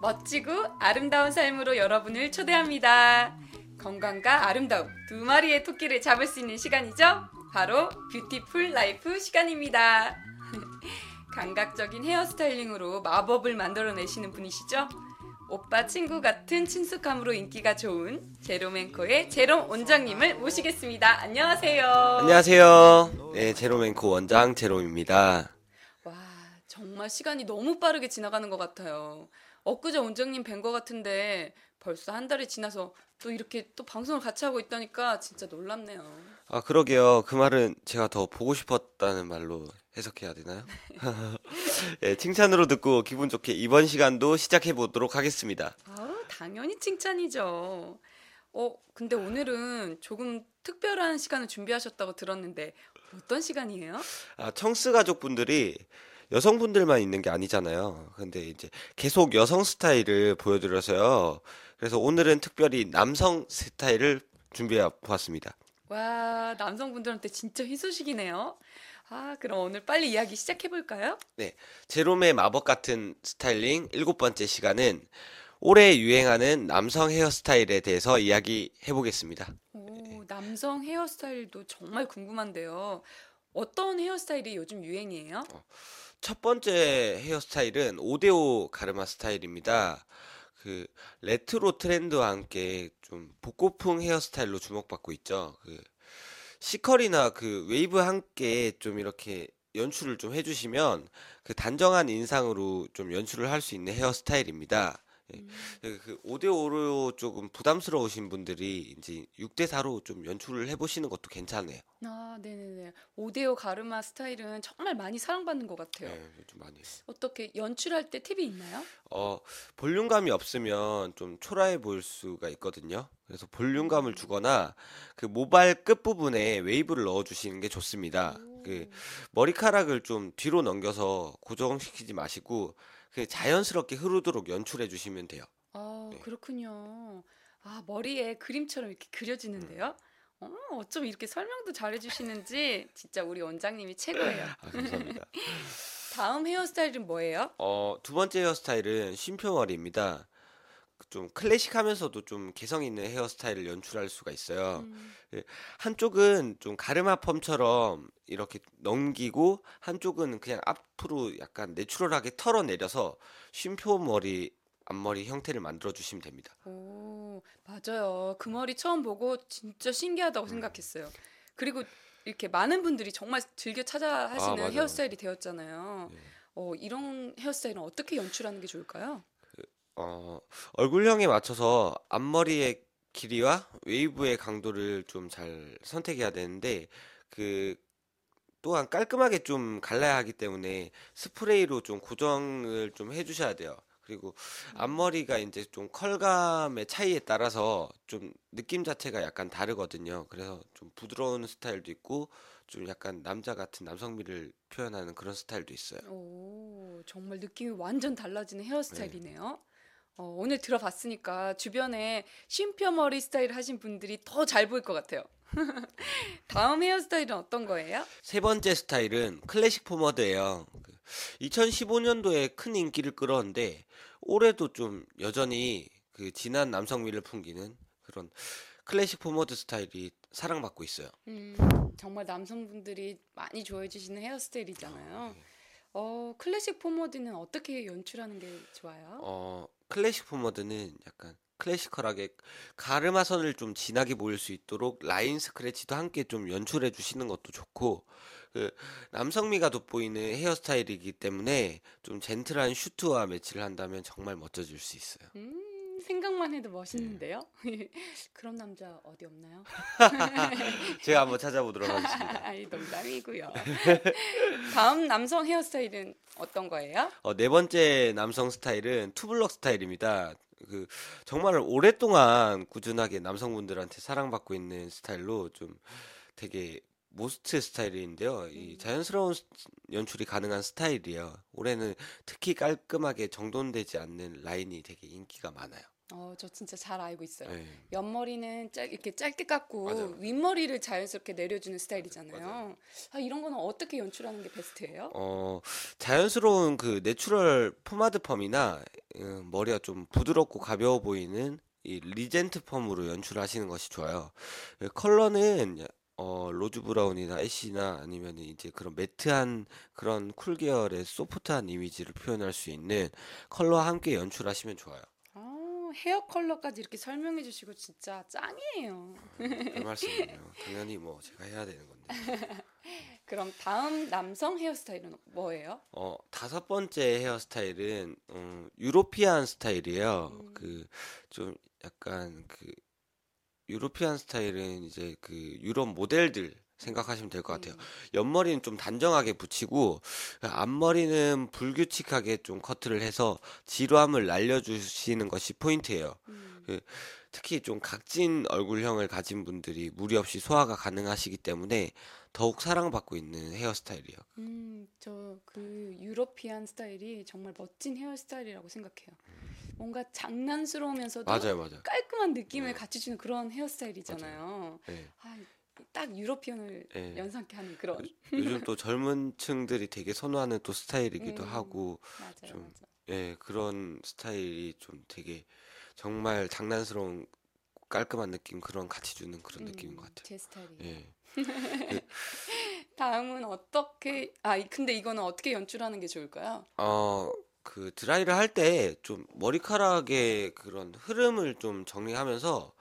멋지고 아름다운 삶으로 여러분을 초대합니다. 건강과 아름다움 두 마리의 토끼를 잡을 수 있는 시간이죠. 바로 beautiful life 시간입니다. 감각적인 헤어스타일링으로 마법을 만들어내시는 분이시죠. 오빠 친구 같은 친숙함으로 인기가 좋은 제롬앤코의 제롬 원장님을 모시겠습니다. 안녕하세요. 안녕하세요. 네, 제롬앤코 원장 제롬입니다. 와, 정말 시간이 너무 빠르게 지나가는 것 같아요. 엊그제 원장님 뵌 것 같은데 벌써 한 달이 지나서 또 이렇게 또 방송을 같이 하고 있다니까 진짜 놀랍네요. 아, 그러게요. 그 말은 제가 더 보고 싶었다는 말로 해석해야 되나요? 네, 칭찬으로 듣고 기분 좋게 이번 시간도 시작해 보도록 하겠습니다. 아, 당연히 칭찬이죠. 어, 근데 오늘은 조금 특별한 시간을 준비하셨다고 들었는데 어떤 시간이에요? 아, 청스 가족분들이 여성분들만 있는 게 아니잖아요. 근데 이제 계속 여성 스타일을 보여드려서요. 그래서 오늘은 특별히 남성 스타일을 준비해 보았습니다. 와, 남성분들한테 진짜 희소식이네요. 아, 그럼 오늘 빨리 이야기 시작해 볼까요? 네, 제롬의 마법 같은 스타일링 일곱 번째 시간은 올해 유행하는 남성 헤어스타일에 대해서 이야기해 보겠습니다. 오, 남성 헤어스타일도 정말 궁금한데요. 어떤 헤어스타일이 요즘 유행이에요? 첫 번째 헤어스타일은 오대오 가르마 스타일입니다. 그 레트로 트렌드와 함께 좀 복고풍 헤어스타일로 주목받고 있죠. 그 C컬이나 그 웨이브 함께 좀 이렇게 연출을 좀 해주시면 그 단정한 인상으로 좀 연출을 할 수 있는 헤어스타일입니다. 예. 그 5대5로 조금 부담스러우신 분들이 이제 6대4로 좀 연출을 해보시는 것도 괜찮아요. 아, 네네네. 오대오 가르마 스타일은 정말 많이 사랑받는 것 같아요. 예, 좀 많이. 어떻게 연출할 때 팁이 있나요? 어, 볼륨감이 없으면 좀 초라해 보일 수가 있거든요. 그래서 볼륨감을 주거나 그 모발 끝부분에 웨이브를 넣어주시는 게 좋습니다. 그 머리카락을 좀 뒤로 넘겨서 고정시키지 마시고 그 자연스럽게 흐르도록 연출해 주시면 돼요. 아, 네. 그렇군요. 아, 머리에 그림처럼 이렇게 그려지는데요? 어, 어쩜 이렇게 설명도 잘해주시는지 진짜 우리 원장님이 최고예요. 아, 감사합니다. 다음 헤어스타일은 뭐예요? 어, 두 번째 헤어스타일은 쉼표 머리입니다. 좀 클래식하면서도 좀 개성 있는 헤어스타일을 연출할 수가 있어요. 음, 예, 한쪽은 좀 가르마 펌처럼 이렇게 넘기고 한쪽은 그냥 앞으로 약간 내추럴하게 털어내려서 쉼표 머리 앞머리 형태를 만들어 주시면 됩니다. 오, 맞아요. 그 머리 처음 보고 진짜 신기하다고 생각했어요. 그리고 이렇게 많은 분들이 정말 즐겨 찾아 하시는 맞아요. 헤어스타일이 되었잖아요. 예. 어, 이런 헤어스타일은 어떻게 연출하는 게 좋을까요? 어, 얼굴형에 맞춰서 앞머리의 길이와 웨이브의 강도를 좀 잘 선택해야 되는데 그 또한 깔끔하게 좀 갈라야 하기 때문에 스프레이로 좀 고정을 좀 해주셔야 돼요. 그리고 앞머리가 이제 좀 컬감의 차이에 따라서 좀 느낌 자체가 약간 다르거든요. 그래서 좀 부드러운 스타일도 있고 좀 약간 남자 같은 남성미를 표현하는 그런 스타일도 있어요. 오, 정말 느낌이 완전 달라지는 헤어스타일이네요. 어, 오늘 들어봤으니까 주변에 쉼표 머리 스타일 하신 분들이 더 잘 보일 것 같아요. 다음 헤어스타일은 어떤 거예요? 세 번째 스타일은 클래식 포마드예요. 2015년도에 큰 인기를 끌었는데 올해도 좀 여전히 그 진한 남성미를 풍기는 그런 클래식 포마드 스타일이 사랑받고 있어요. 음, 정말 남성분들이 많이 좋아해 주시는 헤어스타일이잖아요. 어, 클래식 포마드는 어떻게 연출하는 게 좋아요? 어, 클래식 포마드는 약간 classical하게 가르마 선을 좀 진하게 보일 수 있도록 라인 스크래치도 함께 좀 연출해 주시는 것도 좋고 그 남성미가 돋보이는 헤어스타일이기 때문에 좀 젠틀한 슈트와 매치를 한다면 정말 멋져질 수 있어요. 음, 생각만 해도 멋있는데요? 그런 남자 어디 없나요? 제가 한번 찾아보도록 하겠습니다. 아니, 농담이고요. 다음 남성 헤어스타일은 어떤 거예요? 어, 네 번째 남성 스타일은 투블럭 스타일입니다. 그 정말 오랫동안 꾸준하게 남성분들한테 사랑받고 있는 스타일로 좀 되게 must 스타일인데요. 이 자연스러운 스- 연출이 가능한 스타일이에요. 올해는 특히 깔끔하게 정돈되지 않는 라인이 되게 인기가 많아요. 어, 저 진짜 잘 알고 있어요. 예. 옆머리는 짧, 이렇게 짧게 깎고 맞아요. 윗머리를 자연스럽게 내려주는 스타일이잖아요. 맞아요. 아, 이런 거는 어떻게 연출하는 게 베스트예요? 어, 자연스러운 그 natural 포마드 펌이나 음, 머리가 좀 부드럽고 가벼워 보이는 이 리젠트 펌으로 연출하시는 것이 좋아요. 그 컬러는 어, rose brown이나 ash나 아니면 이제 그런 매트한 그런 cool 계열의 소프트한 이미지를 표현할 수 있는 컬러와 함께 연출하시면 좋아요. 아, 헤어 컬러까지 이렇게 설명해 주시고 진짜 짱이에요. 별 말씀을요. 당연히 뭐 제가 해야 되는 건데. 그럼 다음 남성 헤어스타일은 뭐예요? 어, 다섯 번째 헤어스타일은 음, 유로피안 스타일이에요. 음. 그좀 약간 그 유로피안 스타일은 이제 그 유럽 모델들 생각하시면 될 것 같아요. 음. 옆머리는 좀 단정하게 붙이고 앞머리는 불규칙하게 좀 커트를 해서 지루함을 날려주시는 것이 포인트예요. 음. 특히 좀 각진 얼굴형을 가진 분들이 무리 없이 소화가 가능하시기 때문에 더욱 사랑받고 있는 헤어스타일이에요. 음, 저 그 유러피안 스타일이 정말 멋진 헤어스타일이라고 생각해요. 뭔가 장난스러우면서도 맞아요, 맞아요. 깔끔한 느낌을 네. 같이 주는 그런 헤어스타일이잖아요. 예. 아, 딱 유러피안을 예. 연상케 하는 그런. 요즘 또 젊은 층들이 되게 선호하는 또 스타일이기도 음. 하고 맞아요, 좀 맞아. 예, 그런 스타일이 좀 되게 정말 장난스러운 깔끔한 느낌 그런 같이 주는 그런 느낌인 것 음, 같아요. 제 스타일이에요. 예. 다음은 어떻게 아 이- 근데 이거는 어떻게 연출하는 게 좋을까요? 어, 그 드라이를 할 때 좀 머리카락의 그런 흐름을 좀 정리하면서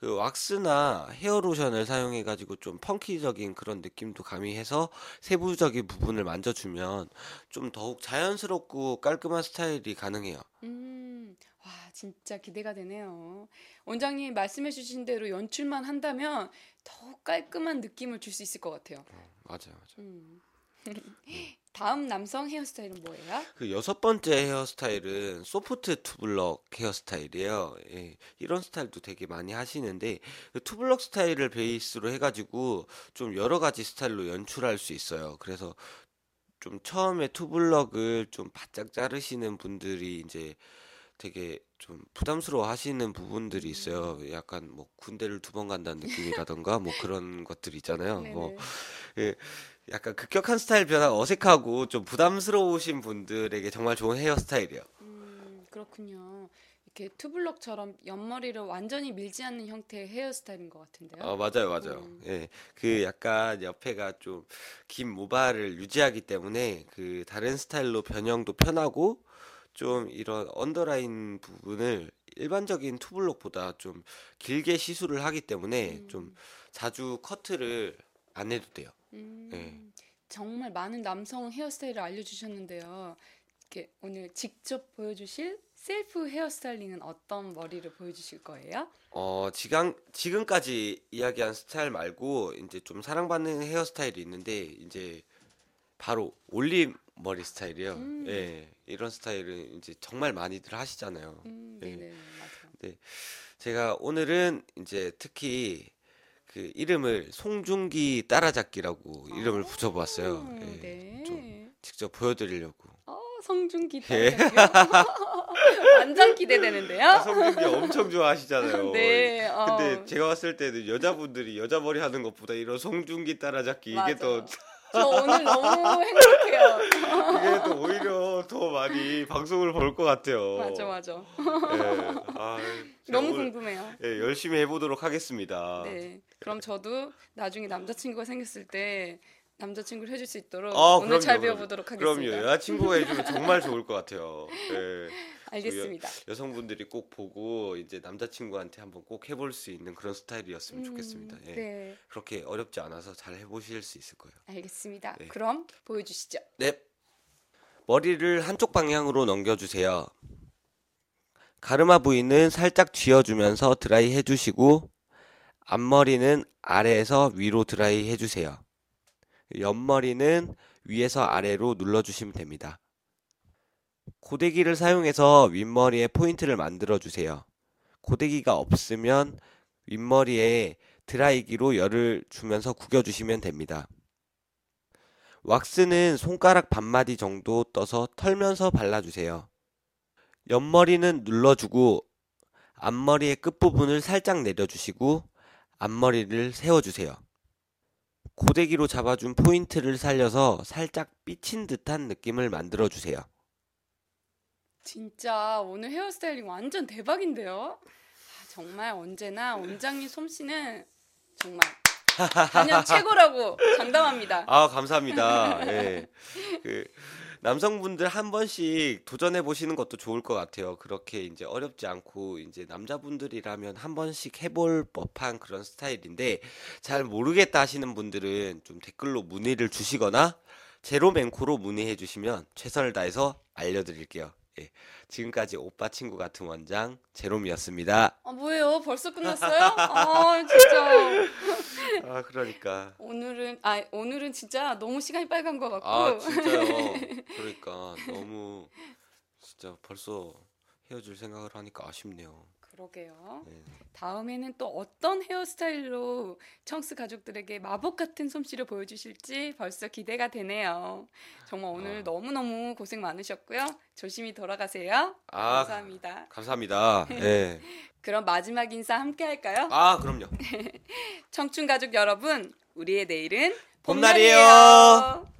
그 왁스나 헤어 로션을 사용해 가지고 좀 펑키적인 그런 느낌도 가미해서 세부적인 부분을 만져주면 좀 더욱 자연스럽고 깔끔한 스타일이 가능해요. 진짜 기대가 되네요. 원장님 말씀해주신 대로 연출만 한다면 더욱 깔끔한 느낌을 줄 수 있을 것 같아요. 어, 맞아요, 맞아요. 음. 다음 남성 헤어스타일은 뭐예요? 그 여섯 번째 헤어스타일은 소프트 투블럭 헤어스타일이에요. 예, 이런 스타일도 되게 많이 하시는데 그 투블럭 스타일을 베이스로 해가지고 좀 여러 가지 스타일로 연출할 수 있어요. 그래서 좀 처음에 투블럭을 좀 바짝 자르시는 분들이 이제 되게 좀 부담스러워 하시는 부분들이 있어요. 약간 뭐 군대를 두 번 간다는 느낌이라던가 뭐 그런 것들 있잖아요. 뭐. 예, 약간 급격한 스타일 변화가 어색하고 좀 부담스러우신 분들에게 정말 좋은 헤어스타일이에요. 음, 그렇군요. 이렇게 투블럭처럼 옆머리를 완전히 밀지 않는 형태의 헤어스타일인 것 같은데요. 아, 맞아요, 맞아요. 음. 예, 그 약간 옆에가 좀 긴 모발을 유지하기 때문에 그 다른 스타일로 변형도 편하고 좀 이런 underline 부분을 일반적인 투블럭보다 좀 길게 시술을 하기 때문에 음. 좀 자주 커트를 안 해도 돼요. 음, 네. 정말 많은 남성 헤어스타일을 알려주셨는데요. 이렇게 오늘 직접 보여주실 셀프 헤어스타일링은 어떤 머리를 보여주실 거예요? 어, 지금, 지금까지 이야기한 스타일 말고, 이제 좀 사랑받는 헤어스타일이 있는데, 이제 바로 올림 머리 스타일이에요. 음. 예, 이런 스타일은 이제 정말 많이들 하시잖아요. 음, 네. 네네, 맞아요. 제가 오늘은 이제 특히 그 이름을 송중기 따라잡기라고 이름을 붙여보았어요. 음, 예, 네. 좀 직접 보여드리려고. 어, 성준기 예. 따라잡기요? 완전 기대되는데요? 송중기 엄청 좋아하시잖아요. 네. 어, 근데 제가 봤을 때는 여자분들이 여자 머리 하는 것보다 이런 송중기 따라잡기 이게 더. 저 오늘 너무 행복해요. 이게 또 오히려 더 많이 방송을 볼 것 같아요. 맞아, 맞아. 예. 아, 너무 오늘, 궁금해요. 예, 열심히 해보도록 하겠습니다. 네. 그럼 저도 나중에 남자친구가 생겼을 때 남자친구를 해줄 수 있도록 아, 오늘 잘 그럼요, 배워보도록 그럼요. 하겠습니다. 여자친구가 해주면 정말 좋을 것 같아요. 예. 알겠습니다. 여 성분들이 꼭 보고 이제 남자친구한테 한번 꼭 해볼 수 있는 그런 스타일이었으면 좋겠습니다. 음, 예. 네, 그렇게 어렵지 않아서 잘 해보실 수 있을 거예요. 알겠습니다. 네. 그럼 보여주시죠. 네. 머리를 한쪽 방향으로 넘겨주세요. 가르마 부위는 살짝 쥐어주면서 드라이 해주시고, 앞머리는 아래에서 위로 드라이 해주세요. 옆머리는 위에서 아래로 눌러주시면 됩니다. 고데기를 사용해서 윗머리에 포인트를 만들어 주세요. 고데기가 없으면 윗머리에 드라이기로 열을 주면서 구겨주시면 됩니다. 왁스는 손가락 반마디 정도 떠서 털면서 발라주세요. 옆머리는 눌러주고 앞머리의 끝부분을 살짝 내려주시고 앞머리를 세워주세요. 고데기로 잡아준 포인트를 살려서 살짝 삐친 듯한 느낌을 만들어주세요. 진짜 오늘 헤어스타일링 완전 대박인데요. 아, 정말 언제나 원장님 솜씨는 정말 단연 최고라고 장담합니다. 아, 감사합니다. 예. 그 남성분들 한 번씩 도전해 보시는 것도 좋을 것 같아요. 그렇게 이제 어렵지 않고 이제 남자분들이라면 한 번씩 해볼 법한 그런 스타일인데 잘 모르겠다 하시는 분들은 좀 댓글로 문의를 주시거나 제로맨코로 문의해 주시면 최선을 다해서 알려드릴게요. 예. 지금까지 오빠 친구 같은 원장 제롬이었습니다. 아, 뭐예요? 벌써 끝났어요? 아, 진짜. 아, 그러니까. 오늘은 아 오늘은 진짜 너무 시간이 빨간 것 같고 아, 진짜요. 그러니까 너무 진짜 벌써 헤어질 생각을 하니까 아쉽네요. 그러게요. 네. 다음에는 또 어떤 헤어스타일로 청스 가족들에게 마법 같은 솜씨를 보여주실지 벌써 기대가 되네요. 정말 오늘 아. 너무너무 고생 많으셨고요. 조심히 돌아가세요. 아, 감사합니다. 감사합니다. 예. 그럼 마지막 인사 함께 할까요? 아, 그럼요. 청춘 가족 여러분, 우리의 내일은 봄날이에요. 봄날이에요.